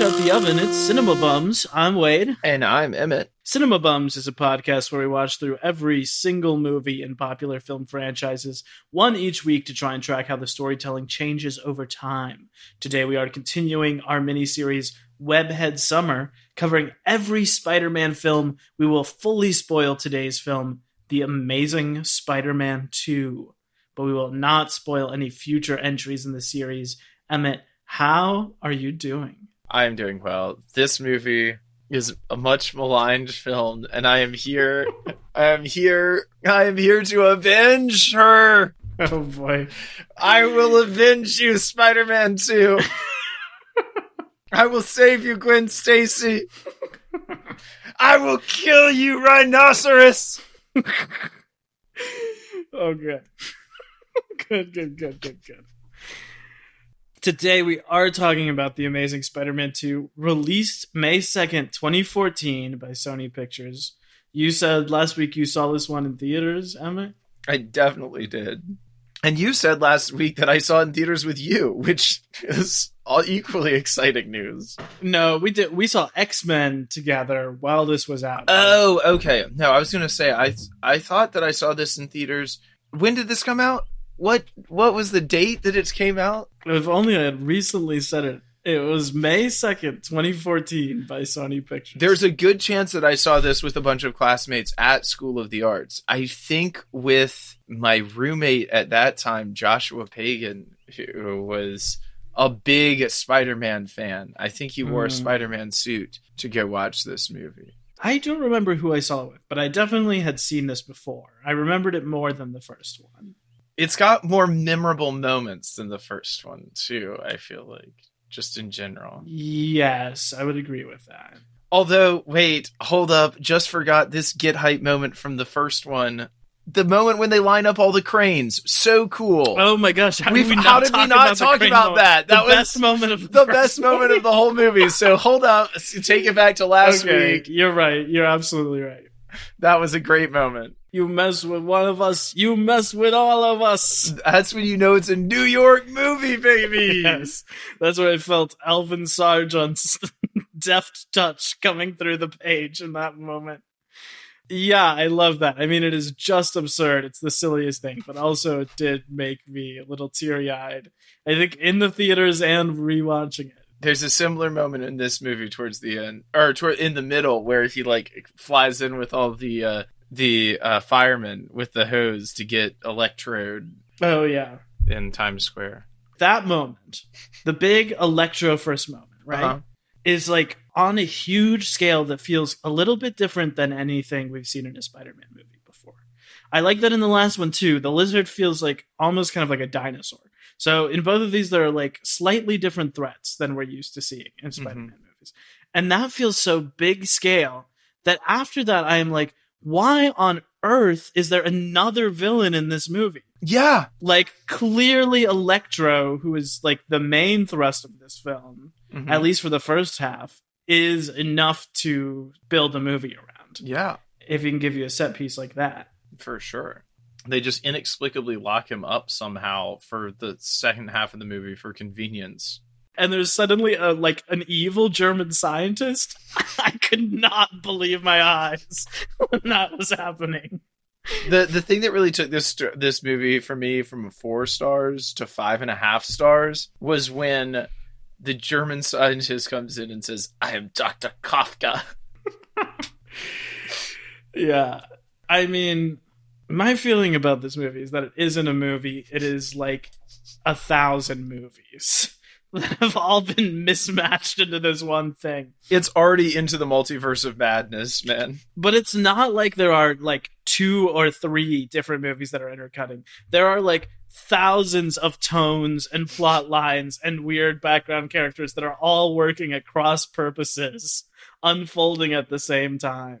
fresh out the oven, it's Cinema Bums. I'm Wade. And I'm Emmett. Cinema Bums is a podcast where we watch through every single movie in popular film franchises, one each week to try and track how the storytelling changes over time. Today we are continuing our mini-series Webhead Summer, covering every Spider-Man film. We will fully spoil today's film, The Amazing Spider-Man 2, but we will not spoil any future entries in the series. Emmett, how are you doing? I am doing well. This movie is a much maligned film, and I am here. I am here. I am here to avenge her. Oh boy. I will avenge you, Spider Man 2. I will save you, Gwen Stacy. I will kill you, Rhinoceros. oh, good. good, good, good, good, good. Today we are talking about The Amazing Spider-Man 2, released May 2nd, 2014 by Sony Pictures. You said last week you saw this one in theaters, Emmett? I definitely did. And you said last week that I saw it in theaters with you, which is all equally exciting news. No, we did. We saw X Men together while this was out. Oh, okay. No, I was gonna say I I thought that I saw this in theaters. When did this come out? What what was the date that it came out? If only I had recently said it. It was May 2nd, 2014 by Sony Pictures. There's a good chance that I saw this with a bunch of classmates at School of the Arts. I think with my roommate at that time, Joshua Pagan, who was a big Spider Man fan. I think he wore mm. a hmm. Spider Man suit to go watch this movie. I don't remember who I saw it with, but I definitely had seen this before. I remembered it more than the first one. It's got more memorable moments than the first one, too, I feel like just in general. Yes, I would agree with that. Although, wait, hold up, just forgot this get hype moment from the first one. The moment when they line up all the cranes, so cool. Oh my gosh, how did we not, how did talk, we not about talk about that? That the was best moment of the, the best moment of the whole movie. So hold up, take it back to last okay, week. You're right. You're absolutely right. That was a great moment. You mess with one of us, you mess with all of us. That's when you know it's a New York movie, baby. yes. That's where I felt Alvin Sargent's deft touch coming through the page in that moment. Yeah, I love that. I mean, it is just absurd. It's the silliest thing, but also it did make me a little teary eyed. I think in the theaters and rewatching it there's a similar moment in this movie towards the end or toward in the middle where he like flies in with all the uh the uh firemen with the hose to get electrode oh yeah in times square that moment the big electro first moment right uh-huh. is like on a huge scale that feels a little bit different than anything we've seen in a spider-man movie before i like that in the last one too the lizard feels like almost kind of like a dinosaur so in both of these, there are like slightly different threats than we're used to seeing in. Spider-Man mm-hmm. movies, and that feels so big scale that after that, I am like, why on earth is there another villain in this movie? Yeah, like clearly Electro, who is like the main thrust of this film, mm-hmm. at least for the first half, is enough to build a movie around. Yeah, if he can give you a set piece like that, for sure they just inexplicably lock him up somehow for the second half of the movie for convenience. And there's suddenly a like an evil German scientist. I could not believe my eyes when that was happening. The the thing that really took this this movie for me from four stars to five and a half stars was when the German scientist comes in and says, "I am Doctor Kafka." yeah, I mean, my feeling about this movie is that it isn't a movie. It is like a thousand movies that have all been mismatched into this one thing. It's already into the multiverse of madness, man. But it's not like there are like two or three different movies that are intercutting. There are like thousands of tones and plot lines and weird background characters that are all working at cross purposes, unfolding at the same time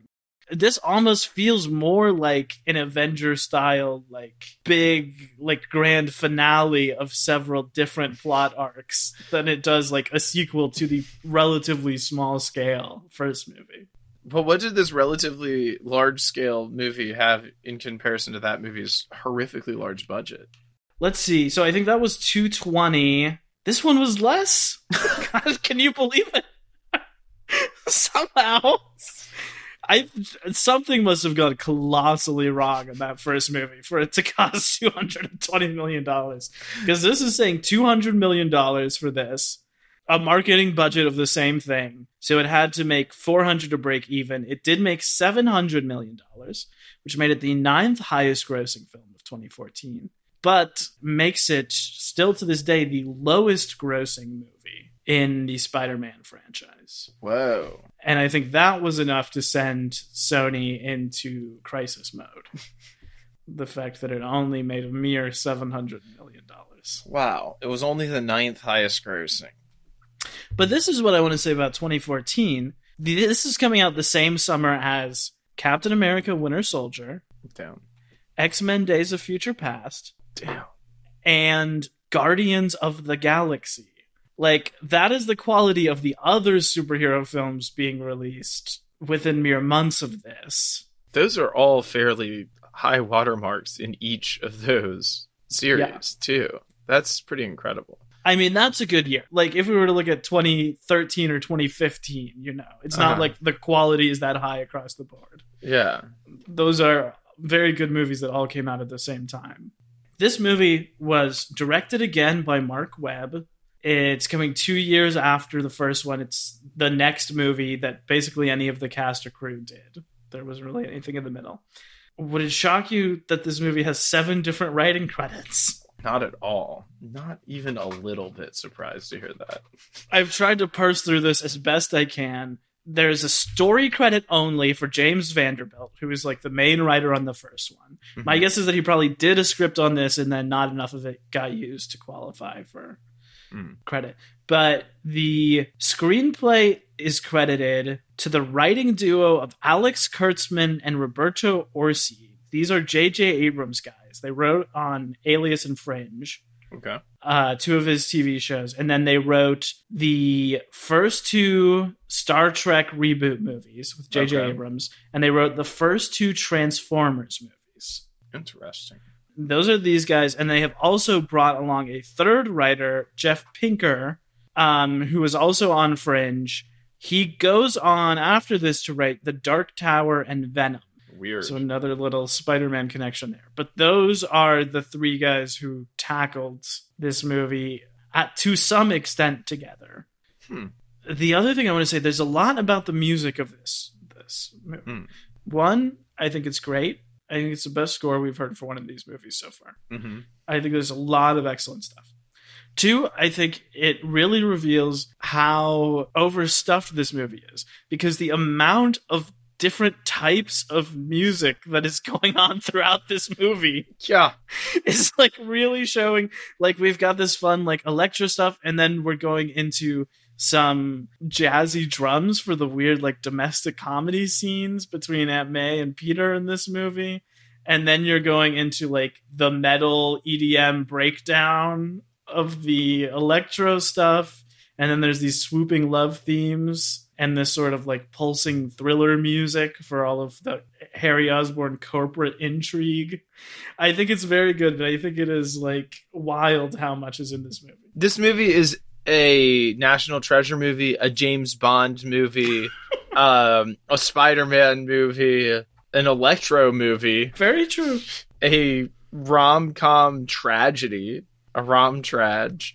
this almost feels more like an Avenger style, like big, like grand finale of several different plot arcs than it does like a sequel to the relatively small scale first movie. But what did this relatively large scale movie have in comparison to that movie's horrifically large budget? Let's see. So I think that was 220. This one was less? God, can you believe it? somehow. I something must have gone colossally wrong in that first movie for it to cost two hundred and twenty million dollars. Because this is saying two hundred million dollars for this, a marketing budget of the same thing. So it had to make four hundred to break even. It did make seven hundred million dollars, which made it the ninth highest grossing film of 2014, but makes it still to this day the lowest grossing movie in the Spider-Man franchise. Whoa. And I think that was enough to send Sony into crisis mode. the fact that it only made a mere seven hundred million dollars. Wow. It was only the ninth highest grossing. But this is what I want to say about 2014. This is coming out the same summer as Captain America: Winter Soldier, Down. X Men: Days of Future Past, Damn. and Guardians of the Galaxy. Like that is the quality of the other superhero films being released within mere months of this. Those are all fairly high watermarks in each of those series, too. That's pretty incredible. I mean, that's a good year. Like if we were to look at 2013 or 2015, you know, it's not Uh-huh. like the quality is that high across the board. Yeah. those are very good movies that all came out at the same time. This movie was directed again by Mark Webb. It's coming two years after the first one. It's the next movie that basically any of the cast or crew did. There wasn't really anything in the middle. Would it shock you that this movie has seven different writing credits? Not at all. Not even a little bit surprised to hear that. I've tried to parse through this as best I can. There's a story credit only for James Vanderbilt, who is like the main writer on the first one. My mm-hmm. guess is that he probably did a script on this and then not enough of it got used to qualify for Mm. credit. But the screenplay is credited to the writing duo of Alex Kurtzman and Roberto Orci. These are J.J. Abrams guys. They wrote on Alias and Fringe Okay. uh, two of his TV shows, and then they wrote the first two Star Trek reboot movies with J.J. Okay. Abrams, and they wrote the first two Transformers movies. Interesting. Those are these guys, and they have also brought along a third writer, Jeff Pinkner, um, who was also on Fringe. He goes on after this to write The Dark Tower and Venom. Weird. So another little Spider-Man connection there. But those are the three guys who tackled this movie at to some extent together. Hmm. The other thing I want to say, there's a lot about the music of this this movie. Hmm. One, I think it's great. I think it's the best score we've heard for one of these movies so far. hmm I think there's a lot of excellent stuff. Two, I think it really reveals how overstuffed this movie is because the amount of different types of music that is going on throughout this movie Yeah. is like really showing like we've got this fun like electro stuff and then we're going into some jazzy drums for the weird like domestic comedy scenes between Aunt May and Peter in this movie and then you're going into like the metal EDM breakdown of the electro stuff and then there's these swooping love themes and this sort of like pulsing thriller music for all of the Harry Osborn corporate intrigue. I think it's very good, but I think it is like wild how much is in this movie. This movie is a National Treasure movie, a James Bond movie, um, a Spider Man movie, an Electro movie, Very true. a rom com tragedy, a rom trage.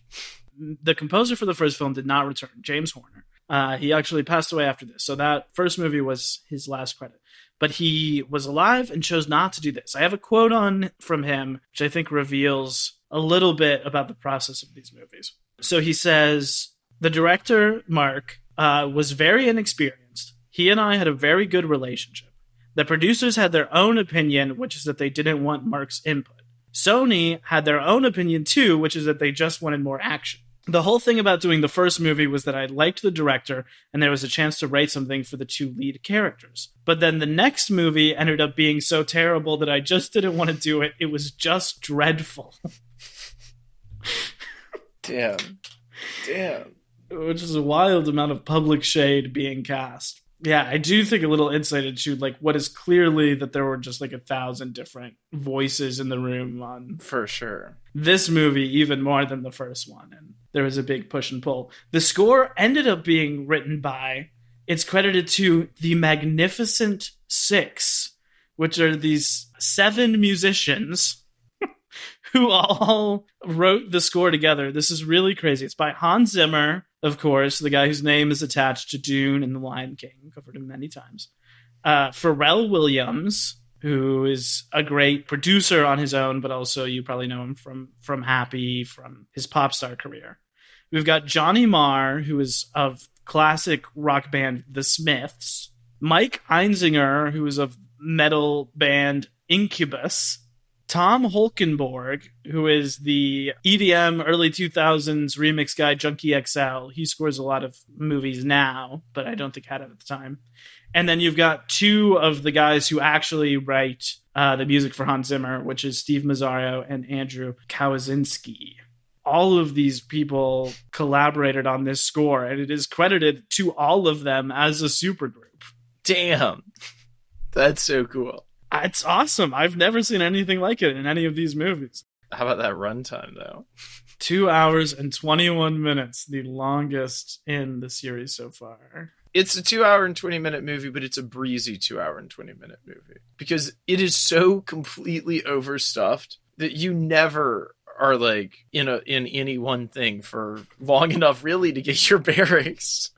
The composer for the first film did not return, James Horner. Uh, he actually passed away after this, so that first movie was his last credit. But he was alive and chose not to do this. I have a quote on from him, which I think reveals a little bit about the process of these movies. So he says the director Mark uh, was very inexperienced. He and I had a very good relationship. The producers had their own opinion, which is that they didn't want Mark's input. Sony had their own opinion too, which is that they just wanted more action. The whole thing about doing the first movie was that I liked the director and there was a chance to write something for the two lead characters. But then the next movie ended up being so terrible that I just didn't want to do it. It was just dreadful. Damn. Damn. which is a wild amount of public shade being cast. Yeah, I do think a little insight into like what is clearly that there were just like a thousand different voices in the room on For sure. this movie, even more than the first one, and there was a big push and pull. The score ended up being written by It's credited to the Magnificent Six, which are these seven musicians who all wrote the score together. This is really crazy. It's by Hans Zimmer, of course, the guy whose name is attached to Dune and The Lion King. Covered him many times. Uh, Pharrell Williams, who is a great producer on his own, but also you probably know him from from Happy, from his pop star career. We've got Johnny Marr, who is of classic rock band The Smiths. Mike Einziger, who is of metal band Incubus. Tom Holkenborg, who is the EDM early 2000s remix guy, Junkie XL. He scores a lot of movies now, but I don't think had it at the time. And then you've got two of the guys who actually write uh, the music for Hans Zimmer, which is Steve Mazzaro and Andrew Kawczynski. All of these people collaborated on this score, and it is credited to all of them as a supergroup. Damn. That's so cool. It's awesome. I've never seen anything like it in any of these movies. How about that runtime, though? Two hours and 21 minutes, the longest in the series so far. It's a two hour and 20 minute movie, but it's a breezy two hour and 20 minute movie because it is so completely overstuffed that you never are like in a in any one thing for long enough really to get your bearings.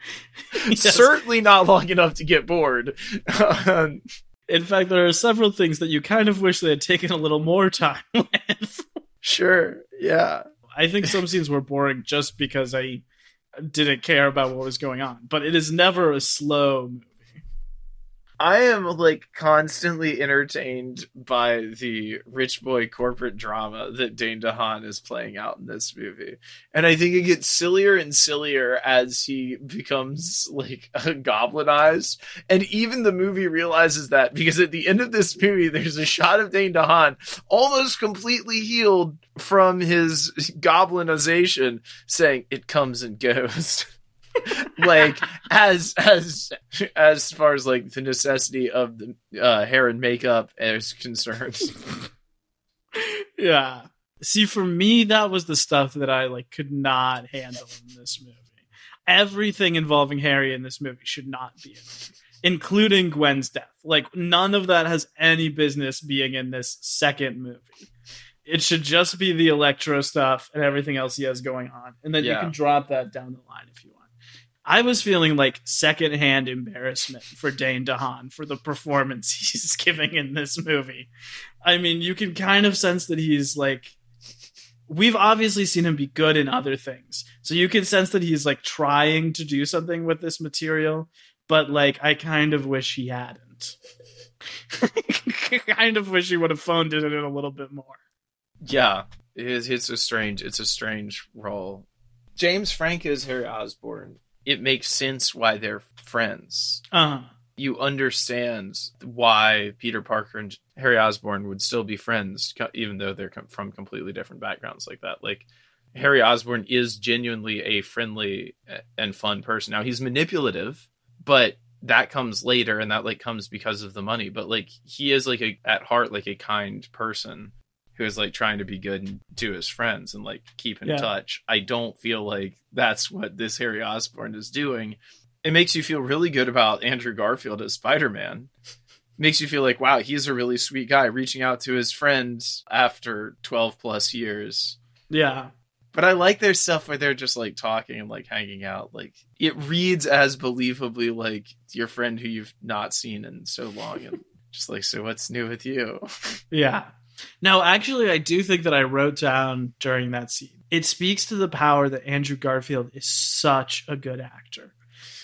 Yes. Certainly not long enough to get bored. Um, In fact, there are several things that you kind of wish they had taken a little more time with. sure. Yeah. I think some scenes were boring just because I didn't care about what was going on, but it is never a slow. I am like constantly entertained by the rich boy corporate drama that Dane DeHaan is playing out in this movie. And I think it gets sillier and sillier as he becomes like goblinized. And even the movie realizes that because at the end of this movie, there's a shot of Dane DeHaan almost completely healed from his goblinization saying, It comes and goes. like as as as far as like the necessity of the uh, hair and makeup is concerned. Yeah. See, for me, that was the stuff that I like could not handle in this movie. Everything involving Harry in this movie should not be in it, including Gwen's death. Like none of that has any business being in this second movie. It should just be the Electro stuff and everything else he has going on, and then you can drop that down the line if you want. I was feeling like secondhand embarrassment for Dane DeHaan for the performance he's giving in this movie. I mean, you can kind of sense that he's like we've obviously seen him be good in other things. So you can sense that he's like trying to do something with this material, but like I kind of wish he hadn't. kind of wish he would have phoned it in a little bit more. yeah, it is, it's a strange it's a strange role. James Franco is Harry Osborn. It makes sense why they're friends. Uh You understand why Peter Parker and Harry Osborn would still be friends, even though they're com- from completely different backgrounds like that. Like Harry Osborn is genuinely a friendly and fun person. Now he's manipulative, but that comes later, and that like comes because of the money. But like he is like a at heart like a kind person who is like trying to be good to his friends and like keep in Yeah. touch. I don't feel like that's what this Harry Osborn is doing. It makes you feel really good about Andrew Garfield as Spider Man. Makes you feel like, wow, he's a really sweet guy reaching out to his friends after 12 plus years. yeah. But I like their stuff where they're just like talking and like hanging out. Like it reads as believably like your friend who you've not seen in so long and just like, so what's new with you? Yeah. No, actually, I do think that I wrote down during that scene. It speaks to the power that Andrew Garfield is such a good actor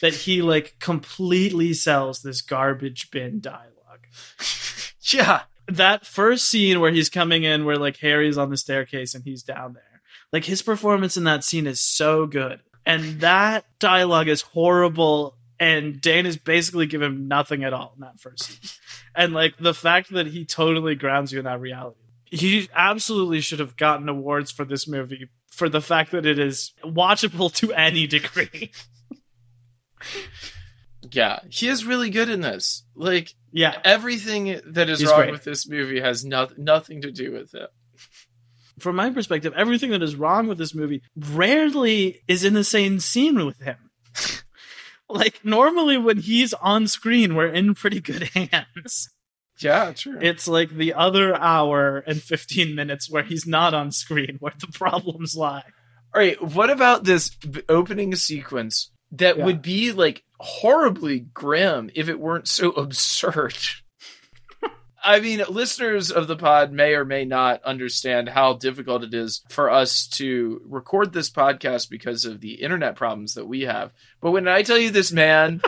that he like completely sells this garbage bin dialogue. yeah. That first scene where he's coming in, where like Harry's on the staircase and he's down there, like his performance in that scene is so good, and that dialogue is horrible. And Dane is basically given nothing at all in that first scene and like the fact that he totally grounds you in that reality. He absolutely should have gotten awards for this movie for the fact that it is watchable to any degree. Yeah. He is really good in this. Like yeah, everything that is He's wrong great. with this movie has no- nothing to do with it. from my perspective, everything that is wrong with this movie rarely is in the same scene with him. like normally when he's on screen, we're in pretty good hands. Yeah, true. It's like the other hour and 15 minutes where he's not on screen where the problems lie. All right, what about this opening sequence that Yeah. would be like horribly grim if it weren't so absurd? I mean, listeners of the pod may or may not understand how difficult it is for us to record this podcast because of the internet problems that we have. But when I tell you this man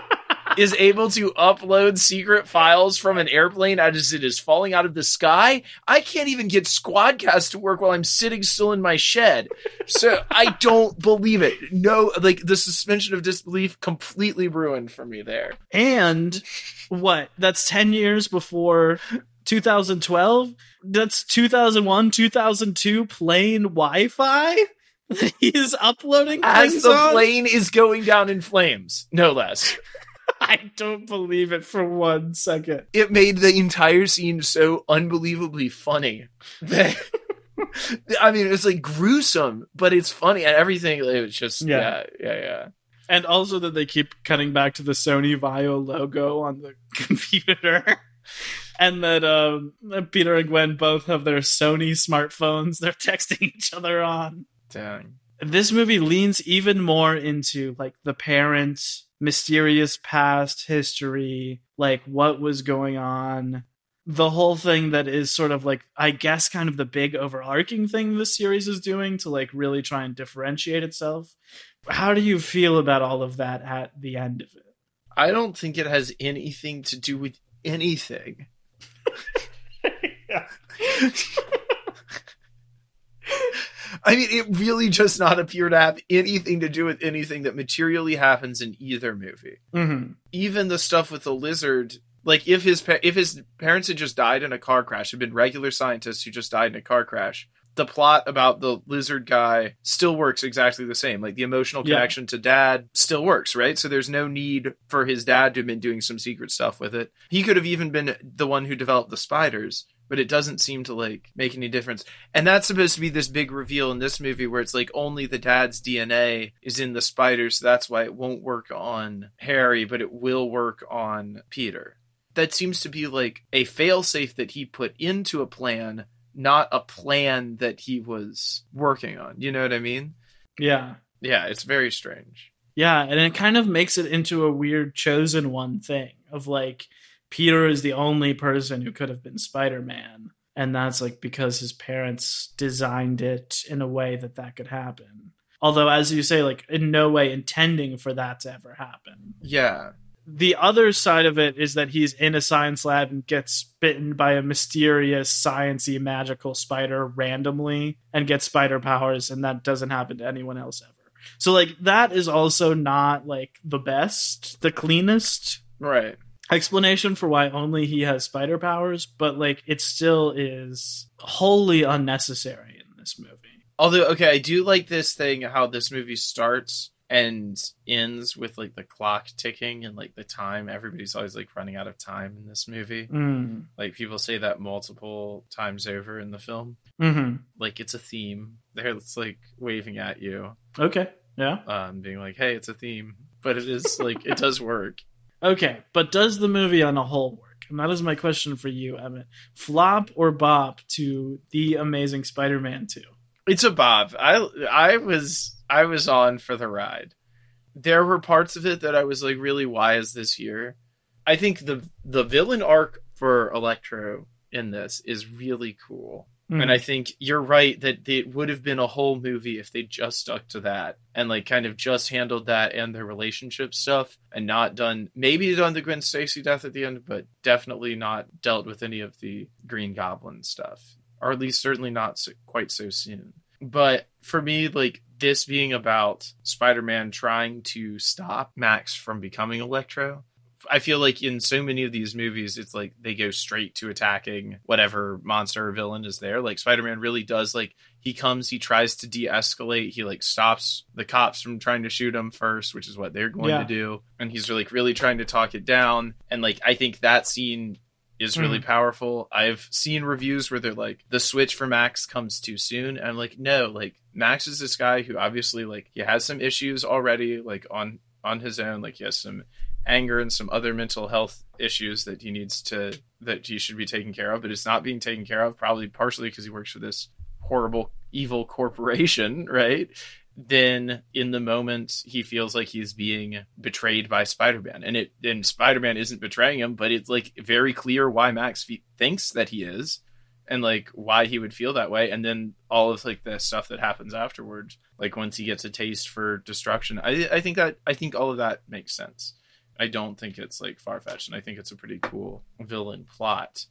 is able to upload secret files from an airplane as it is falling out of the sky, I can't even get Squadcast to work while I'm sitting still in my shed. So I don't believe it. No, like the suspension of disbelief completely ruined for me there. And what? That's 10 years before 2012? That's 2001, 2002 plane Wi Fi that is uploading As the on? plane is going down in flames, no less. I don't believe it for one second. It made the entire scene so unbelievably funny that. I mean, it's like gruesome, but it's funny and everything. It was just, yeah, Yeah. yeah, yeah. And also that they keep cutting back to the Sony Vaio logo on the computer. And that um, Peter and Gwen both have their Sony smartphones they're texting each other on. Dang. This movie leans even more into like the parents' mysterious past history, like what was going on. The whole thing that is sort of like, I guess, kind of the big overarching thing this series is doing to like really try and differentiate itself. How do you feel about all of that at the end of it? I don't think it has anything to do with anything. I mean, it really does not appear to have anything to do with anything that materially happens in either movie. mm-hmm. Even the stuff with the lizard, like if his pa- if his parents had just died in a car crash, had been regular scientists who just died in a car crash, the plot about the lizard guy still works exactly the same. Like the emotional Yeah. connection to dad still works, right? So there's no need for his dad to have been doing some secret stuff with it. He could have even been the one who developed the spiders, but it doesn't seem to like make any difference. And that's supposed to be this big reveal in this movie where it's like only the dad's DNA is in the spiders. So that's why it won't work on Harry, but it will work on Peter. That seems to be like a failsafe that he put into a plan not a plan that he was working on. You know what I mean? Yeah. Yeah, it's very strange. Yeah, and it kind of makes it into a weird chosen one thing of like Peter is the only person who could have been Spider-Man and that's like because his parents designed it in a way that that could happen. Although as you say like in no way intending for that to ever happen. Yeah. The other side of it is that he's in a science lab and gets bitten by a mysterious sciency magical spider randomly and gets spider powers and that doesn't happen to anyone else ever. So like that is also not like the best, the cleanest Right. Explanation for why only he has spider powers, but like it still is wholly unnecessary in this movie. Although, okay, I do like this thing how this movie starts and ends with like the clock ticking and like the time. Everybody's always like running out of time in this movie. Mm. Like people say that multiple times over in the film. hmm Like it's a theme. They're it's like waving at you, Okay. Yeah. um, being like, "Hey, it's a theme," but it is like it does work. Okay, but does the movie on a whole work? And that is my question for you, Emmett. Flop or bop to the Amazing Spider-Man 2? It's a bob. I I was I was on for the ride. There were parts of it that I was like, really, why is this here? I think the the villain arc for Electro in this is really cool. Hmm. And I think you're right that it would have been a whole movie if they just stuck to that and like kind of just handled that and their relationship stuff and not done maybe done the Gwen Stacy death at the end, but definitely not dealt with any of the Green Goblin stuff, or at least certainly not so, quite so soon. But for me, like this being about Spider-Man trying to stop Max from becoming Electro, I feel like in so many of these movies, it's like they go straight to attacking whatever monster or villain is there. Like Spider Man really does like he comes, he tries to de escalate, he like stops the cops from trying to shoot him first, which is what they're going Yeah. to do, and he's like really trying to talk it down. And like I think that scene is really hmm. powerful. I've seen reviews where they're like the switch for Max comes too soon, and I'm like no, like Max is this guy who obviously like he has some issues already, like on on his own. Like he has some anger and some other mental health issues that he needs to that he should be taken care of, but it's not being taken care of. Probably partially because he works for this horrible evil corporation, right? Then in the moment he feels like he's being betrayed by Spider-Man, and it and Spider-Man isn't betraying him, but it's like very clear why Max thinks that he is, and like why he would feel that way, and then all of like the stuff that happens afterwards, like once he gets a taste for destruction. I I think that I think all of that makes sense. I don't think it's like far fetched, and I think it's a pretty cool villain plot.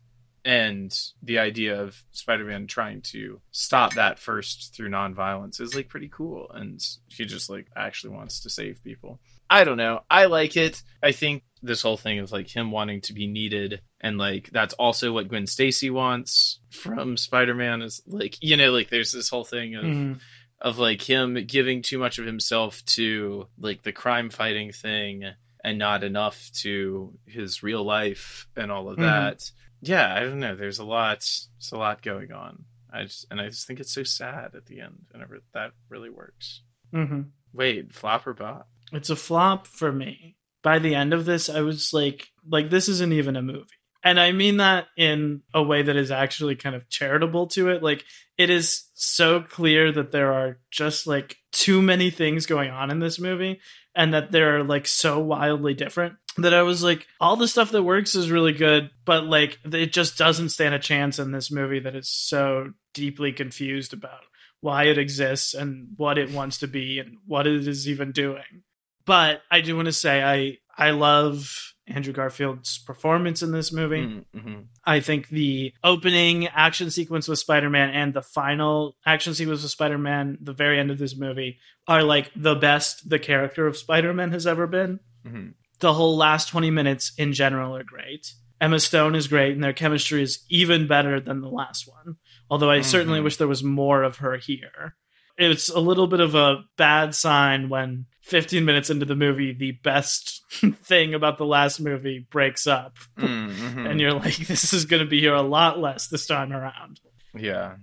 And the idea of spider-man trying to stop that first through nonviolence is like pretty cool and he just like actually wants to save people. I don't know. I like it. I think this whole thing of like him wanting to be needed and like that's also what gwen stacy wants from spider-man is like you know like there's this whole thing of Mhm. of like him giving too much of himself to like the crime fighting thing and not enough to his real life and all of Mhm. that. Yeah, I don't know. There's a lot. There's a lot going on. I just and I just think it's so sad at the end, and it- that really works. Mhm. Wait, flop or bot? It's a flop for me. By the end of this, I was like, like this isn't even a movie. And I mean that in a way that is actually kind of charitable to it. Like it is so clear that there are just like too many things going on in this movie and that they're like so wildly different that I was like, all the stuff that works is really good, but like it just doesn't stand a chance in this movie that is so deeply confused about why it exists and what it wants to be and what it is even doing. But I do want to say I I love Andrew Garfield's performance in this movie. Mm-hmm. I think the opening action sequence with Spider Man and the final action sequence with Spider Man, the very end of this movie, are like the best the character of Spider Man has ever been. hmm The whole last 20 minutes in general are great. Emma Stone is great, and their chemistry is even better than the last one. Although I certainly Mhm. wish there was more of her here. It's a little bit of a bad sign when 15 minutes into the movie, the best thing about the last movie breaks up Mm-hmm. and you're like, this is going to be here a lot less this time around. yeah,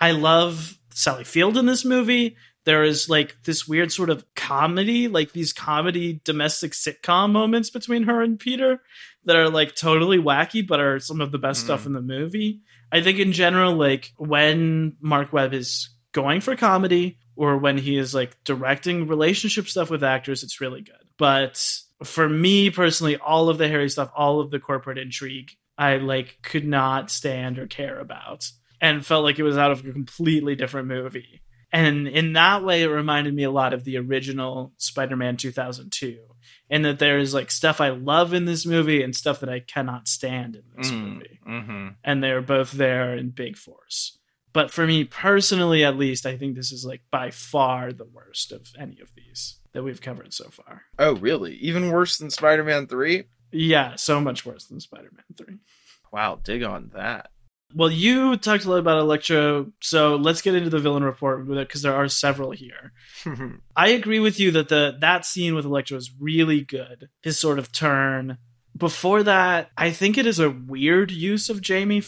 I love Sally Field in this movie. There is like this weird sort of comedy, like these comedy domestic sitcom moments between her and Peter that are like totally wacky, but are some of the best Mhm. stuff in the movie. I think in general, like when Mark Webb is going for comedy or when he is like directing relationship stuff with actors, it's really good. But for me personally, all of the Harry stuff, all of the corporate intrigue, I like could not stand or care about and felt like it was out of a completely different movie. And in that way, it reminded me a lot of the original Spider Man 2002, in that there is like stuff I love in this movie and stuff that I cannot stand in this movie. Mm-hmm. And they're both there in big force. But for me personally, at least, I think this is like by far the worst of any of these that we've covered so far. Oh, really? Even worse than Spider-Man Three? Yeah, so much worse than Spider Man 3. Wow, dig on that. Well, you talked a lot about Electro, so let's get into the villain report because there are several here. I agree with you that the that scene with Electro is really good. His sort of turn. Before that, I think it is a weird use of Jamie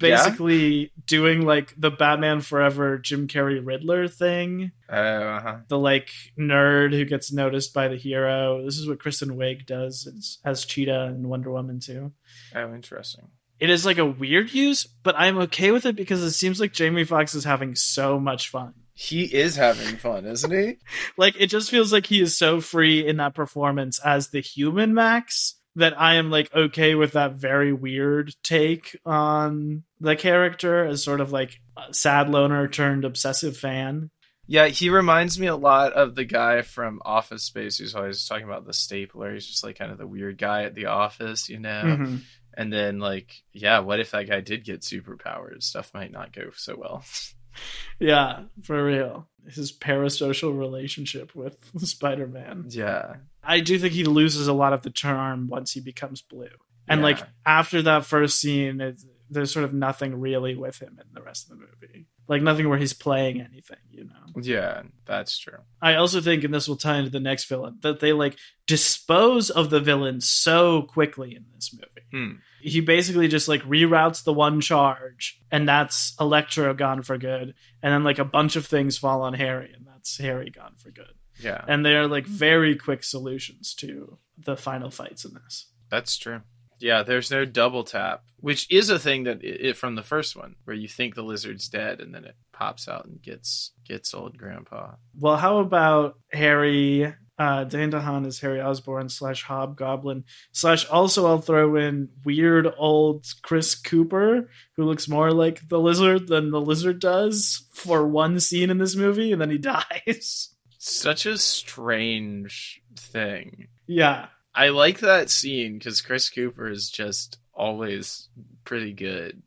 Foxx. Yeah? Basically doing like the Batman Forever Jim Carrey Riddler thing. Oh, uh-huh. The like nerd who gets noticed by the hero. This is what Kristen Wiig does as, as Cheetah and Wonder Woman too Oh, interesting. it is like a weird use, but I'm okay with it because it seems like Jamie Foxx is having so much fun. He is having fun, isn't he? Like it just feels like he is so free in that performance as the human Max that I am like okay with that very weird take on the character as sort of like a sad loner turned obsessive fan. Yeah, he reminds me a lot of the guy from Office Space who's always talking about the stapler. He's just like kind of the weird guy at the office, you know? Mhm. And then, like, yeah, what if that guy did get superpowers? Stuff might not go so well. Yeah, for real. His parasocial relationship with Spider Man. yeah. I do think he loses a lot of the charm once he becomes blue. And Yeah. like after that first scene, it's, there's sort of nothing really with him in the rest of the movie. Like nothing where he's playing anything, you know. Yeah, that's true. I also think, and this will tie into the next villain, that they like dispose of the villain so quickly in this movie. Hmm. He basically just like reroutes the one charge, and that's Electro gone for good. And then like a bunch of things fall on Harry, and that's Harry gone for good. Yeah, and they're like very quick solutions to the final fights in this. that's true. Yeah, there's no double tap, which is a thing that it, from the first one, where you think the lizard's dead and then it pops out and gets gets old grandpa. Well, how about Harry? Uh, DeHaan is Harry Osborn slash Hobgoblin slash. Also, I'll throw in weird old Chris Cooper, who looks more like the lizard than the lizard does for one scene in this movie, and then he dies. Such a strange thing. yeah, I like that scene because Chris Cooper is just always pretty good.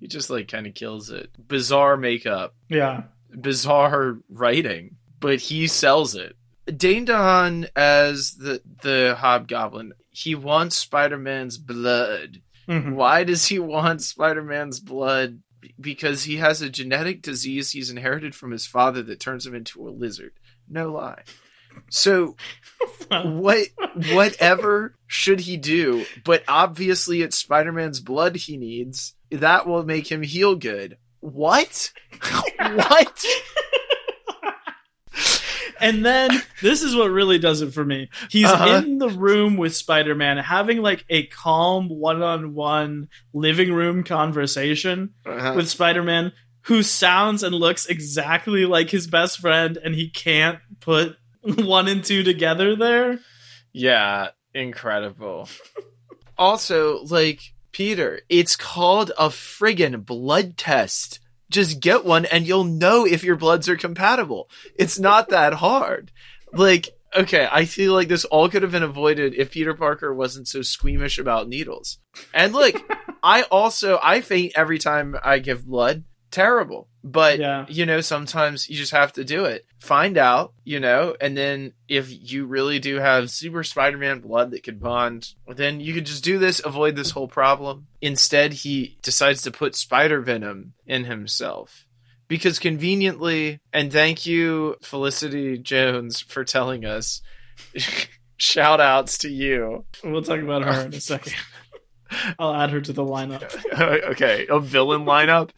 He just like kind of kills it. Bizarre makeup, yeah, bizarre writing, but he sells it. Dane DeHaan as the the Hobgoblin. He wants Spider Man's blood. Mhm. Why does he want Spider Man's blood? Because he has a genetic disease he's inherited from his father that turns him into a lizard. No lie. So what whatever should he do but obviously it's spider-man's blood he needs that will make him heal good what what and then this is what really does it for me. He's Uh-huh. in the room with Spider Man, having like a calm one on one living room conversation Uh-huh. with Spider Man, who sounds and looks exactly like his best friend, and he can't put one and two together there. yeah incredible. Also like peter it's called a friggin blood test. Just get one and you'll know if your bloods are compatible. It's not that hard. Like okay i feel like this all could have been avoided if peter parker wasn't so squeamish about needles. And look i also i faint every time i give blood terrible. But Yeah. you know sometimes you just have to do it. Find out you know and then if you really do have super spider-man blood that could bond then you could just do this avoid this whole problem. Instead he decides to put spider venom in himself. Because conveniently and thank you felicity jones for telling us shout outs to you. We'll talk about her in a second. I'll add her to the lineup. okay, a villain lineup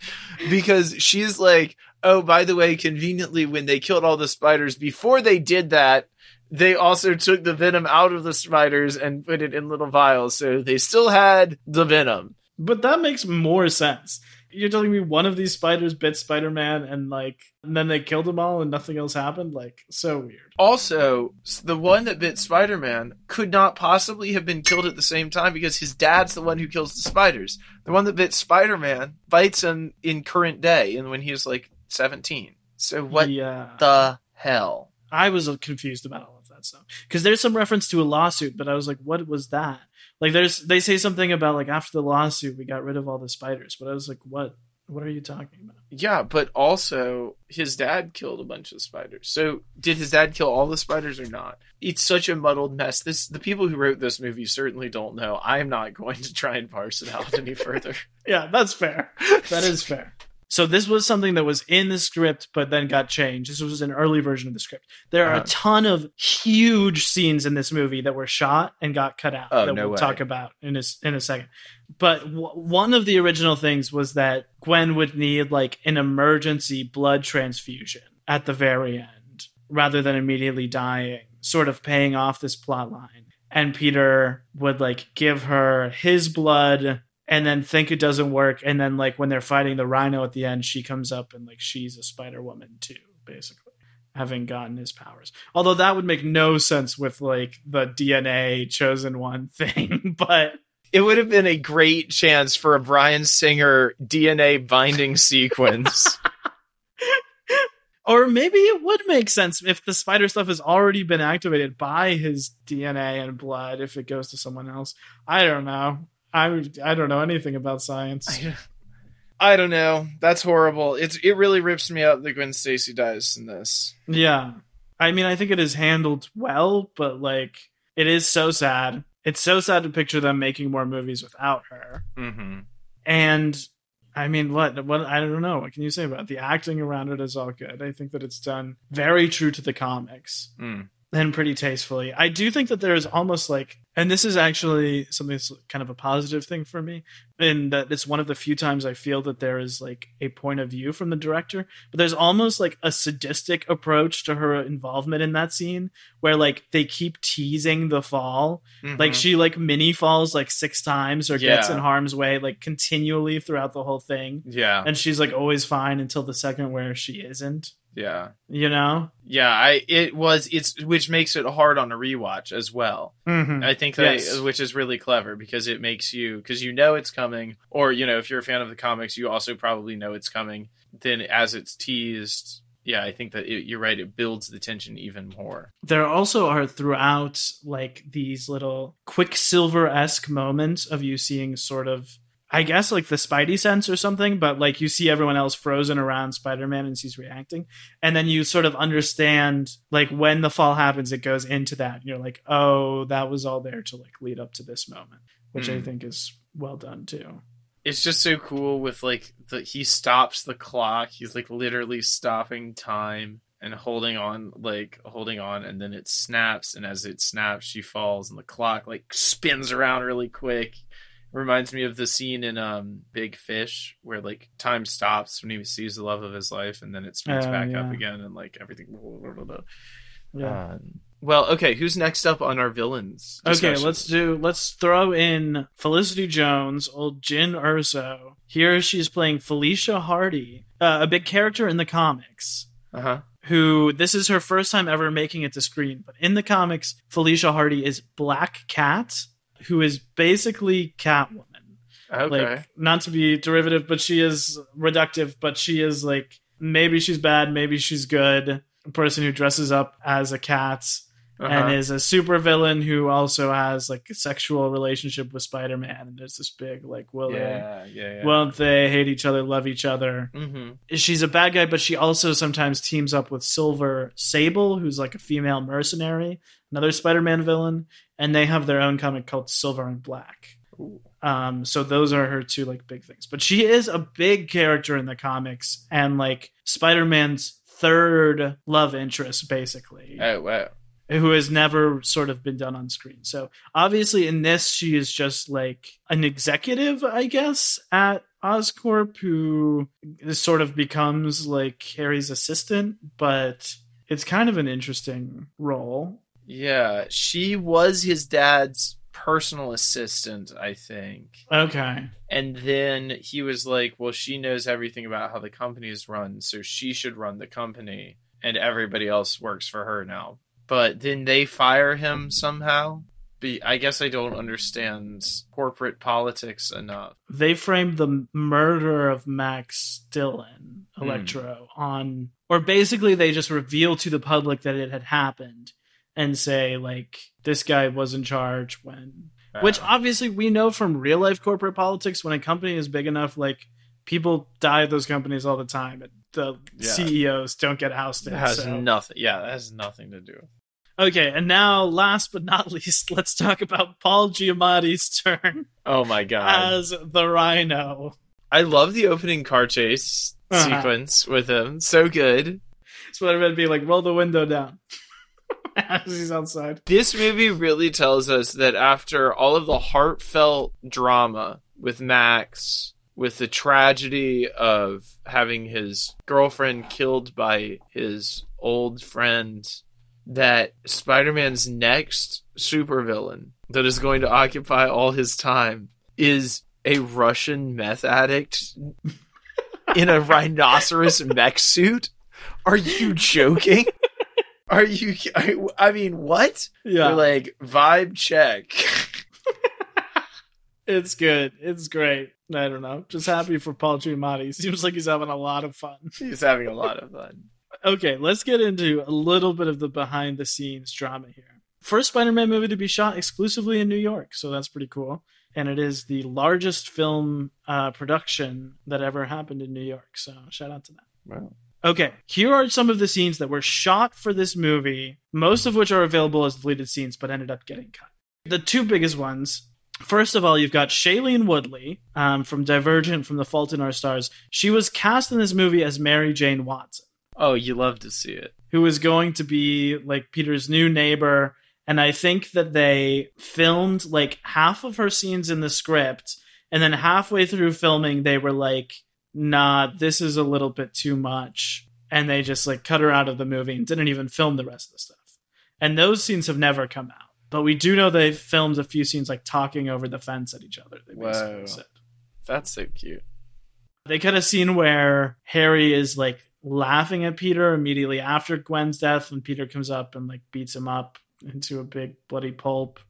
because she's like, oh, by the way, conveniently, when they killed all the spiders, before they did that, they also took the venom out of the spiders and put it in little vials, so they still had the venom. But that makes more sense. You're telling me one of these spiders bit Spider Man and like and then they killed them all and nothing else happened? Like so weird. Also, the one that bit Spider Man could not possibly have been killed at the same time because his dad's the one who kills the spiders. The one that bit Spider Man bites him in current day and when he was like 17. So what Yeah. the hell? I was confused about all that stuff because there's some reference to a lawsuit, but I was like, what was that? Like, there's they say something about like after the lawsuit we got rid of all the spiders, but I was like, what? What are you talking about? Yeah, but also his dad killed a bunch of spiders. So did his dad kill all the spiders or not? It's such a muddled mess. This the people who wrote this movie certainly don't know. I'm not going to try and parse it out any further. Yeah, that's fair. That is fair. So this was something that was in the script, but then got changed. This was an early version of the script. There are Uh-huh. a ton of huge scenes in this movie that were shot and got cut out. Oh, that no we'll way. talk about in a in a second. But w- one of the original things was that Gwen would need like an emergency blood transfusion at the very end, rather than immediately dying, sort of paying off this plot line. And Peter would like give her his blood and then think it doesn't work. And then like when they're fighting the rhino at the end she comes up and like she's a spider woman too basically having gotten his powers. Although that would make no sense with like the dna chosen one thing but It would have been a great chance for a Bryan Singer DNA binding sequence. or maybe it would make sense if the spider stuff has already been activated by his dna and blood if it goes to someone else. I don't know i i don't know anything about science I, I don't know. That's horrible. It's it really rips me out that Gwen Stacy dies in this. Yeah. I mean, I think it is handled well, but like, it is so sad. It's so sad to picture them making more movies without her. Mm-hmm. And I mean, what, what, I don't know. What can you say about it? The acting around it is all good. I think that it's done very true to the comics. Mm. And pretty tastefully. I do think that there is almost like, and this is actually something that's kind of a positive thing for me, in that it's one of the few times I feel that there is like a point of view from the director, but there's almost like a sadistic approach to her involvement in that scene where like they keep teasing the fall. Like Mhm. she like mini falls like six times or gets in harm's way like continually throughout the whole thing. yeah, And she's like always fine until the second where she isn't, yeah, you know? yeah. I it was it's which makes it hard on a rewatch as well. Mm-hmm. I think that Yes. which is really clever because it makes you because you know it's coming, or you know if you're a fan of the comics, you also probably know it's coming. Then as it's teased, yeah, I think that it, you're right. It builds the tension even more. there also are throughout like these little quicksilver esque moments of you seeing sort of I guess like the Spidey sense or something, but like you see everyone else frozen around Spider Man and he's reacting. And then you sort of understand like when the fall happens, it goes into that. And you're like, oh, that was all there to like lead up to this moment, which I Hmm. think is well done too. It's just so cool with like the he stops the clock. He's like literally stopping time and holding on like holding on and then it snaps and as it snaps she falls and the clock like spins around really quick. Reminds me of the scene in um Big Fish where like time stops when he sees the love of his life and then it speeds Oh, back up again and like everything Yeah. Um, well, okay, who's next up on our villains? Okay, let's do. Let's throw in Felicity Jones, old Jyn Erso. Here she's playing Felicia Hardy, uh, a big character in the comics. Uh-huh. Who this is her first time ever making it to screen, but in the comics, Felicia Hardy is Black Cat, who is basically Catwoman. Okay. Like, not to be derivative, but she is reductive, but she is like maybe she's bad, maybe she's good. A person who dresses up as a cat Uh-huh. and is a supervillain who also has like a sexual relationship with Spider-Man. And there's this big like, will yeah, yeah, they, yeah. won't they hate each other, love each other? mm-hmm. She's a bad guy, but she also sometimes teams up with Silver Sable, who's like a female mercenary, another Spider-Man villain, and they have their own comic called Silver and Black. Um, so those are her two like big things. But she is a big character in the comics and like Spider-Man's third love interest, basically Oh wow. who has never sort of been done on screen. So obviously in this she is just like an executive, I guess, at Oscorp who sort of becomes like Harry's assistant, but it's kind of an interesting role. Yeah, she was his dad's personal assistant, I think. Okay. And then he was like, "Well, she knows everything about how the company is run, so she should run the company, and everybody else works for her now." But then they fire him somehow. Be- I guess I don't understand corporate politics enough. They framed the murder of Max Dillon, Hmm. Electro, on or basically they just revealed to the public that it had happened and say like this guy was in charge when Which Uh, obviously we know from real life corporate politics when a company is big enough, like people die at those companies all the time. And the Yeah. CEOs don't get ousted. it has so. nothing. Yeah, that has nothing to do. Okay, and now last but not least, let's talk about Paul Giamatti's turn Oh my god. as the Rhino. I love the opening car chase Uh-huh. sequence with him. So good. Spider-Man be like, roll the window down as he's outside. This movie really tells us that after all of the heartfelt drama with Max, with the tragedy of having his girlfriend killed by his old friend, that Spider-Man's next supervillain that is going to occupy all his time is a Russian meth addict in a rhinoceros mech suit. Are you joking? Are you? I, I mean, what? Yeah, You're like vibe check. it's good. It's great. I don't know. Just happy for Paul Giamatti. Seems like he's having a lot of fun. He's having a lot of fun. Okay, let's get into a little bit of the behind the scenes drama here. First Spider Man movie to be shot exclusively in New York, so that's pretty cool. And it is the largest film uh, production that ever happened in New York, so shout out to that. Wow. Okay, here are some of the scenes that were shot for this movie, most of which are available as deleted scenes but ended up getting cut. The two biggest ones. First of all, you've got Shailene Woodley um, from Divergent, from The Fault in Our Stars. She was cast in this movie as Mary Jane Watson. Oh, you love to see it. who was going to be like Peter's new neighbor. And I think that they filmed like half of her scenes in the script. And then halfway through filming, they were like, nah, this is a little bit too much. And they just like cut her out of the movie and didn't even film the rest of the stuff. And those scenes have never come out. But we do know they filmed a few scenes like talking over the fence at each other. They basically Whoa. said. That's so cute. They cut a scene where Harry is like laughing at Peter immediately after Gwen's death, and Peter comes up and like beats him up into a big bloody pulp.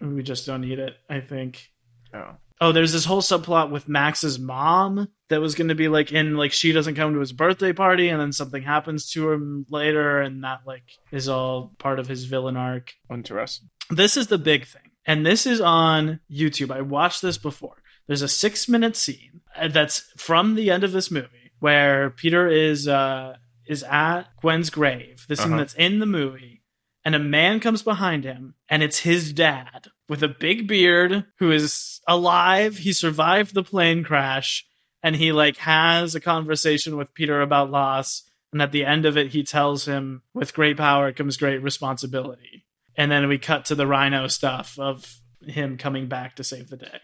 We just don't need it, I think. Oh. Oh, there's this whole subplot with Max's mom that was going to be like in like she doesn't come to his birthday party, and then something happens to him later, and that like is all part of his villain arc. Interesting. This is the big thing, and this is on YouTube. I watched this before. There's a six minute scene uh, that's from the end of this movie where Peter is uh is at Gwen's grave. The scene Uh-huh. that's in the movie, and a man comes behind him, and it's his dad with a big beard who is alive. He survived the plane crash, and he like has a conversation with Peter about loss. And at the end of it, he tells him, "With great power comes great responsibility." And then we cut to the Rhino stuff of him coming back to save the day.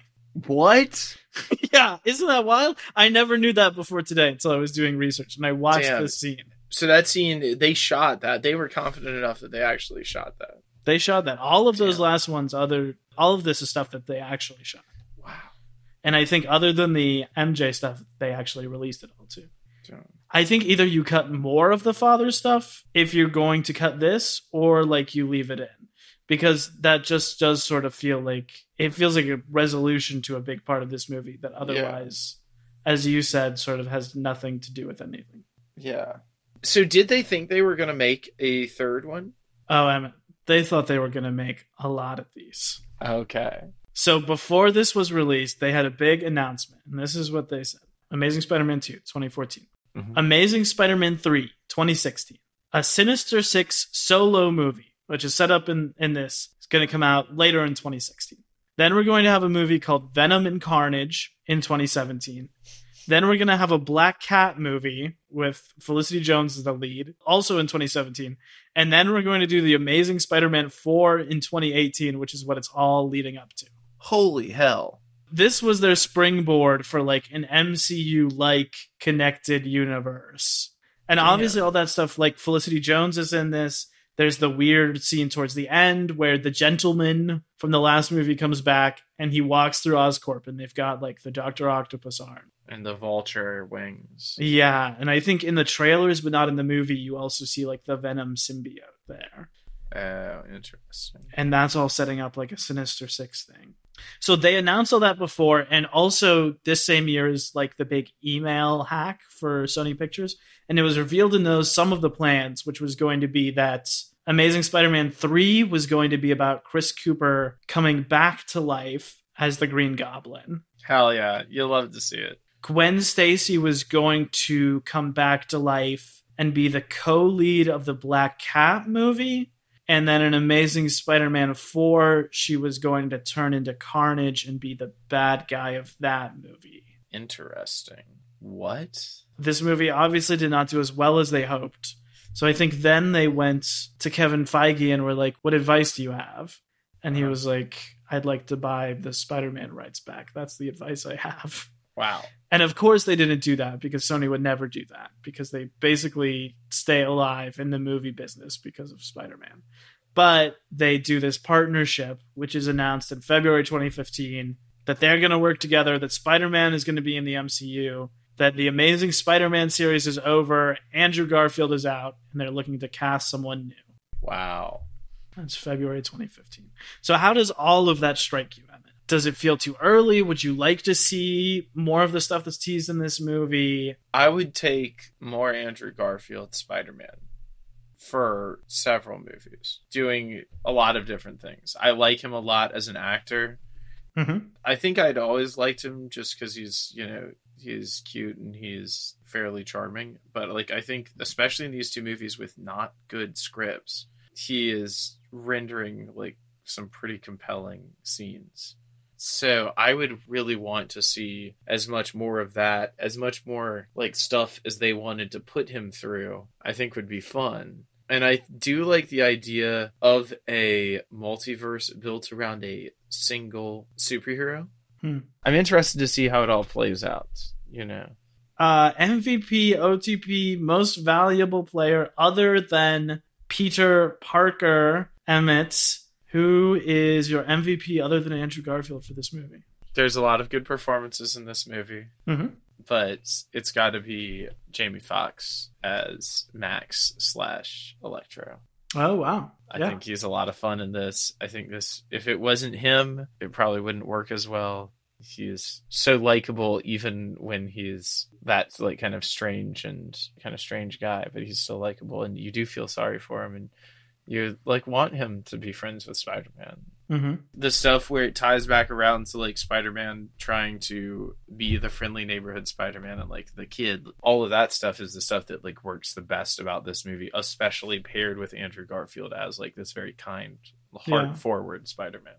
What? yeah, isn't that wild? I never knew that before today until I was doing research and I watched Damn. this scene. So that scene, they shot that. They were confident enough that they actually shot that. They shot that. All of those Damn. last ones, other all of this is stuff that they actually shot. Wow. And I think other than the MJ stuff, they actually released it all too. Damn. I think either you cut more of the father stuff if you're going to cut this, or like you leave it in. Because that just does sort of feel like it feels like a resolution to a big part of this movie that otherwise, as you said, sort of has nothing to do with anything. Yeah. So did they think they were going to make a third one? Oh, Emmett, they thought they were going to make a lot of these. Okay. So before this was released, they had a big announcement, and this is what they said Amazing Spider Man 2, 2014. Mhm. Amazing Spider Man 3, 2016. A Sinister Six solo movie, which is set up in, in this, is going to come out later in 2016. Then we're going to have a movie called Venom and Carnage in 2017. Then we're going to have a Black Cat movie with Felicity Jones as the lead, also in 2017. And then we're going to do The Amazing Spider Man 4 in 2018, which is what it's all leading up to Holy hell. this was their springboard for like an MCU like connected universe. And Yeah. obviously all that stuff like Felicity Jones is in this. There's the weird scene towards the end where the gentleman from the last movie comes back and he walks through Oscorp and they've got like the Doctor Octopus arm. And the vulture wings. Yeah, and I think in the trailers but not in the movie you also see like the Venom symbiote there. Oh, interesting. and that's all setting up like a Sinister Six thing. So they announced all that before, and also this same year is like the big email hack for Sony Pictures, and it was revealed in those some of the plans, which was going to be that Amazing Spider-Man three was going to be about Chris Cooper coming back to life as the Green Goblin. Hell yeah. You'll love to see it. Gwen Stacy was going to come back to life and be the co-lead of the Black Cat movie. And then in Amazing Spider-Man 4, she was going to turn into Carnage and be the bad guy of that movie. Interesting. What? This movie obviously did not do as well as they hoped. So I think then they went to Kevin Feige and were like, "What advice do you have?" And he Uh-huh. was like, "I'd like to buy the Spider-Man rights back. That's the advice I have." Wow. And of course, they didn't do that because Sony would never do that because they basically stay alive in the movie business because of Spider Man. But they do this partnership, which is announced in February 2015, that they're going to work together, that Spider Man is going to be in the MCU, that the Amazing Spider Man series is over, Andrew Garfield is out, and they're looking to cast someone new. Wow. That's February 2015. So, how does all of that strike you? Does it feel too early? Would you like to see more of the stuff that's teased in this movie? I would take more Andrew Garfield Spider Man for several movies, doing a lot of different things. I like him a lot as an actor. Mm-hmm. I think I'd always liked him just because he's, you know, he's cute and he's fairly charming. But like, I think, especially in these two movies with not good scripts, he is rendering like some pretty compelling scenes. So I would really want to see as much more of that, as much more like stuff as they wanted to put him through. I think would be fun. And I do like the idea of a multiverse built around a single superhero. Hmm. I'm interested to see how it all plays out, you know. Uh, MVP, OTP, most valuable player other than Peter Parker Emmett. Who is your MVP other than Andrew Garfield for this movie? There's a lot of good performances in this movie, Mm-hmm. but it's got to be Jamie Foxx as Max slash Electro. Oh wow! I yeah. think he's a lot of fun in this. I think this, if it wasn't him, it probably wouldn't work as well. He is so likable, even when he's that like kind of strange and kind of strange guy, but he's still likable, and you do feel sorry for him, and you like want him to be friends with Spider Man. Mm-hmm. The stuff where it ties back around to like Spider Man trying to be the friendly neighborhood Spider Man and like the kid, all of that stuff is the stuff that like works the best about this movie, especially paired with Andrew Garfield as like this very kind, heart Yeah. forward Spider Man.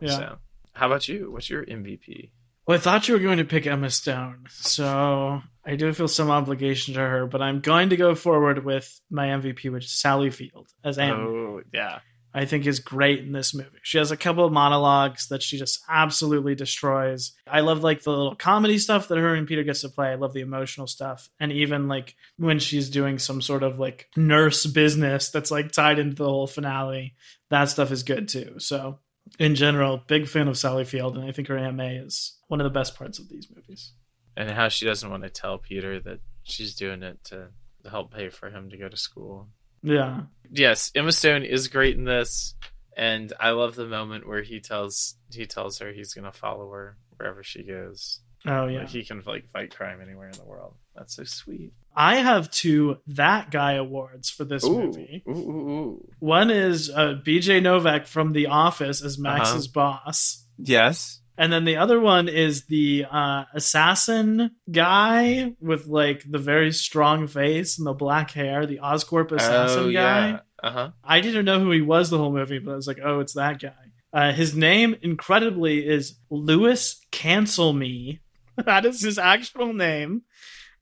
Yeah. So, how about you? What's your MVP? Well, I thought you were going to pick Emma Stone, so I do feel some obligation to her, but I'm going to go forward with my MVP, which is Sally Field as Anne. Oh, yeah. I think is great in this movie. She has a couple of monologues that she just absolutely destroys. I love like the little comedy stuff that her and Peter gets to play. I love the emotional stuff. And even like when she's doing some sort of like nurse business that's like tied into the whole finale, that stuff is good too. So in general, big fan of Sally Field and I think her Aunt May is one of the best parts of these movies. And how she doesn't want to tell Peter that she's doing it to help pay for him to go to school. Yeah. yes, Emma Stone is great in this, and I love the moment where he tells he tells her he's gonna follow her wherever she goes. Oh yeah. Like he can like fight crime anywhere in the world. That's so sweet. I have two that guy awards for this movie. ooh, ooh, ooh. One is uh, BJ Novak from The Office as Max's boss. Yes. And then the other one is the uh, assassin guy with like the very strong face and the black hair, the Oscorp assassin oh, guy. yeah. Uh huh. I didn't know who he was the whole movie, but I was like, oh, it's that guy. Uh, his name, incredibly, is Louis Cancelmi. that is his actual name.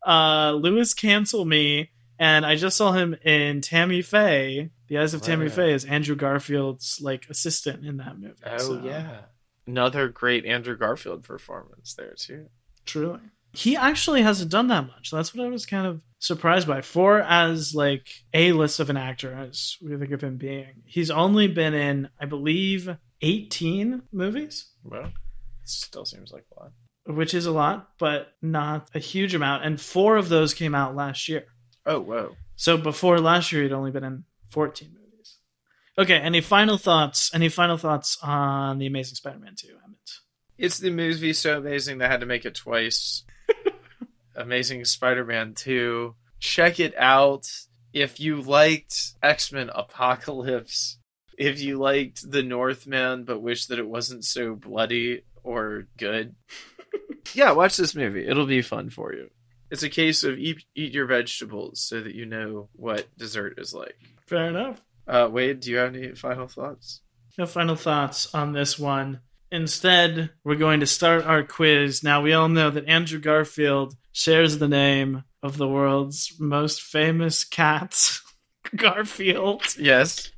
Uh, Louis Cancelmi. And I just saw him in Tammy Faye, The Eyes of Tammy Faye, is Andrew Garfield's like assistant in that movie. Oh So, yeah. Another great Andrew Garfield performance there too. Truly. He actually hasn't done that much. That's what I was kind of surprised by. For as like a list of an actor, as we think of him being, he's only been in, I believe, 18 movies, Well, it still seems like a lot. Which is a lot, but not a huge amount. And four of those came out last year. Oh whoa. So before last year, he'd only been in 14 movies. Okay, any final thoughts? Any final thoughts on The Amazing Spider Man 2, Emmett? It's the movie so amazing they had to make it twice. Amazing Spider-Man 2. Check it out. If you liked X-Men Apocalypse, if you liked The Northman but wish that it wasn't so bloody or good, yeah, watch this movie. It'll be fun for you. It's a case of eat, eat your vegetables so that you know what dessert is like. Fair enough. Uh, Wade, do you have any final thoughts? No final thoughts on this one. Instead, we're going to start our quiz. Now, we all know that Andrew Garfield shares the name of the world's most famous cat, Garfield. Yes.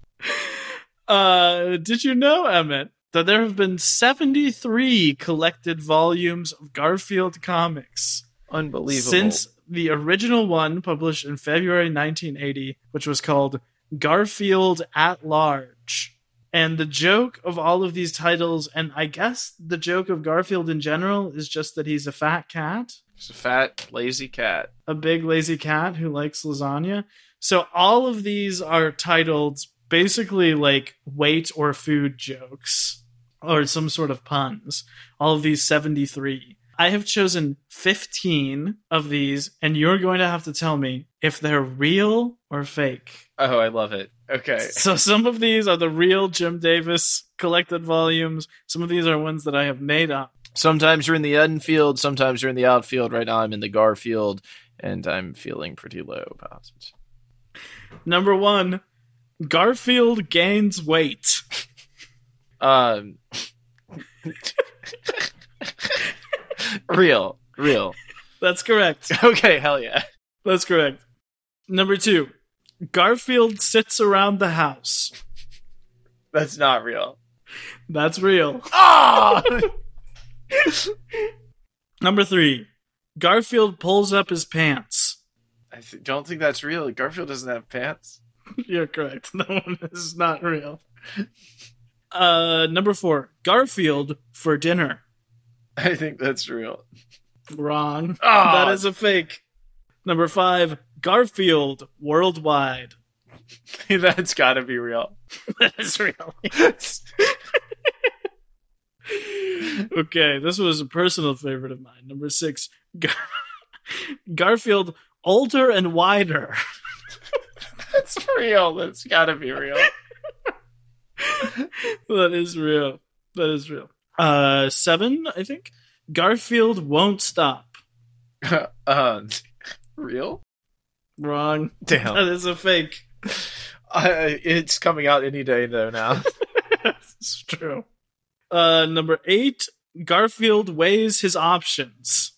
Uh, did you know, Emmett, that there have been 73 collected volumes of Garfield comics Unbelievable. since the original one published in February 1980, which was called Garfield at Large. And the joke of all of these titles, and I guess the joke of Garfield in general, is just that he's a fat cat, It's a fat, lazy cat. a big lazy cat who likes lasagna. So all of these are titled basically like weight or food jokes or some sort of puns. All of these 73. I have chosen 15 of these, and you're going to have to tell me if they're real or fake. Oh, I love it. Okay. So some of these are the real Jim Davis collected volumes. Some of these are ones that I have made up. Sometimes you're in the infield, sometimes you're in the outfield. Right now I'm in the Garfield, and I'm feeling pretty low about it. Number one, Garfield gains weight. Um, real, real. That's correct. Okay, hell yeah. That's correct. Number two, Garfield sits around the house. That's not real. That's real. Ah! Number three. Garfield pulls up his pants. I th- don't think that's real. Garfield doesn't have pants. You're correct. That one is not real. Uh, number four. Garfield for dinner. I think that's real. Wrong. Ah. That is a fake. Number five. Garfield worldwide. that's got to be real. That is real. okay, this was a personal favorite of mine. Number six, Gar- Garfield older and wider. That's real. That's got to be real. that is real. That is real. Uh, seven, I think. Garfield won't stop. uh, real? Wrong. Damn. That is a fake. I, it's coming out any day though now. it's true. Uh, number eight, Garfield weighs his options.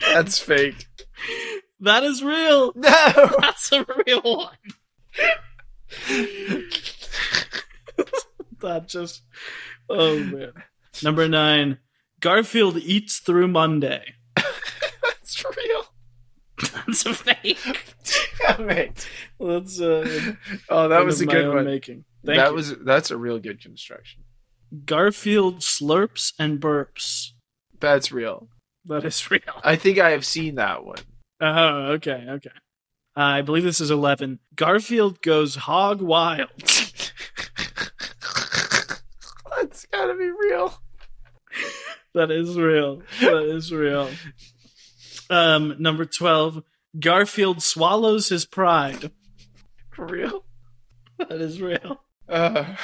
that's fake. That is real. No. That's a real one. that just. Oh man. Number nine. Garfield eats through Monday. that's real. That's a fake. Damn it. That's uh. Oh, that was a good one. Making. Thank that you. was that's a real good construction. Garfield slurps and burps. That's real. That is real. I think I have seen that one. Oh, okay, okay. Uh, I believe this is eleven. Garfield goes hog wild. That's gotta be real. That is real. That is real. Um, number twelve. Garfield swallows his pride. For real? That is real. Uh,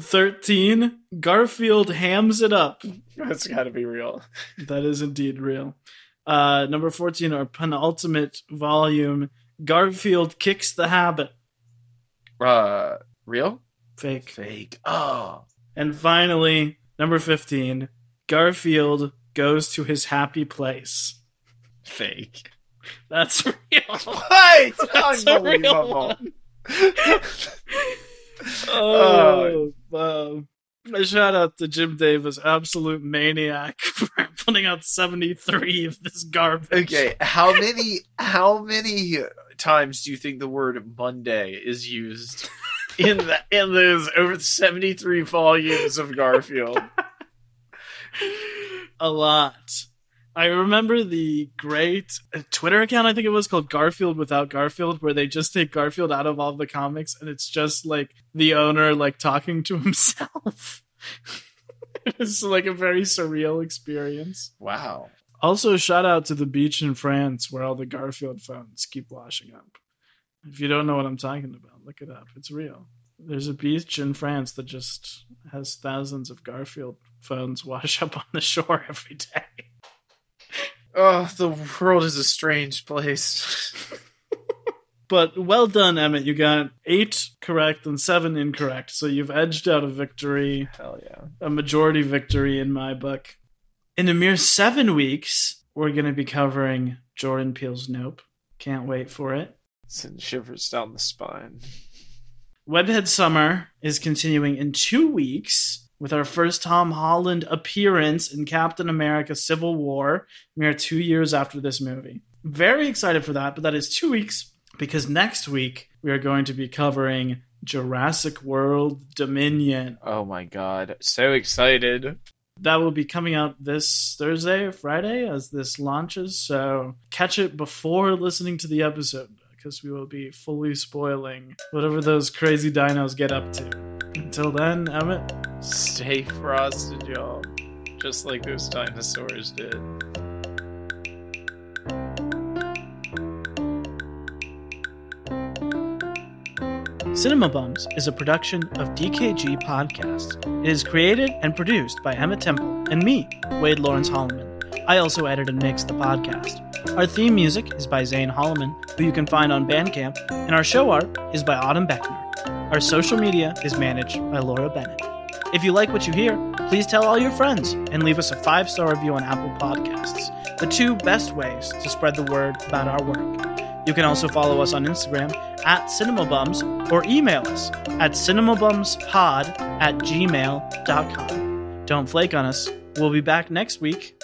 13. Garfield hams it up. that's gotta be real. That is indeed real. Uh, number 14, our penultimate volume. Garfield kicks the habit. Uh, real? Fake. Fake. Oh. And finally, number 15. Garfield goes to his happy place. Fake. That's real. What? That's Unbelievable. one. Oh, wow. A shout out to Jim Davis, absolute maniac, for putting out 73 of this garbage. Okay, how many how many times do you think the word Monday is used in the in those over seventy three volumes of Garfield? A lot. I remember the great Twitter account, I think it was called Garfield Without Garfield, where they just take Garfield out of all the comics and it's just like the owner like talking to himself. it's like a very surreal experience. Wow. Also, shout out to the beach in France where all the Garfield phones keep washing up. If you don't know what I'm talking about, look it up. It's real. There's a beach in France that just has thousands of Garfield phones wash up on the shore every day. Oh, the world is a strange place. But well done, Emmett. You got eight correct and seven incorrect. So you've edged out a victory, Hell yeah. a majority victory in my book. In a mere seven weeks, we're going to be covering Jordan Peele's Nope. Can't wait for it. Send shivers down the spine. Webhead Summer is continuing in two weeks with our first Tom Holland appearance in Captain America Civil War. We are two years after this movie. Very excited for that, but that is two weeks because next week we are going to be covering Jurassic World Dominion. Oh my god. So excited. That will be coming out this Thursday or Friday as this launches, so catch it before listening to the episode because we will be fully spoiling whatever those crazy dinos get up to. Until then, Emmett, Stay frosted, y'all. Just like those dinosaurs did. Cinema Bums is a production of DKG Podcasts. It is created and produced by Emmett Temple and me, Wade Lawrence Holloman. I also edit and mix the podcast. Our theme music is by Zane Holloman, who you can find on Bandcamp, and our show art is by Autumn Beckner. Our social media is managed by Laura Bennett. If you like what you hear, please tell all your friends and leave us a five star review on Apple Podcasts, the two best ways to spread the word about our work. You can also follow us on Instagram at cinemabums or email us at cinemabumspod at gmail.com. Don't flake on us. We'll be back next week.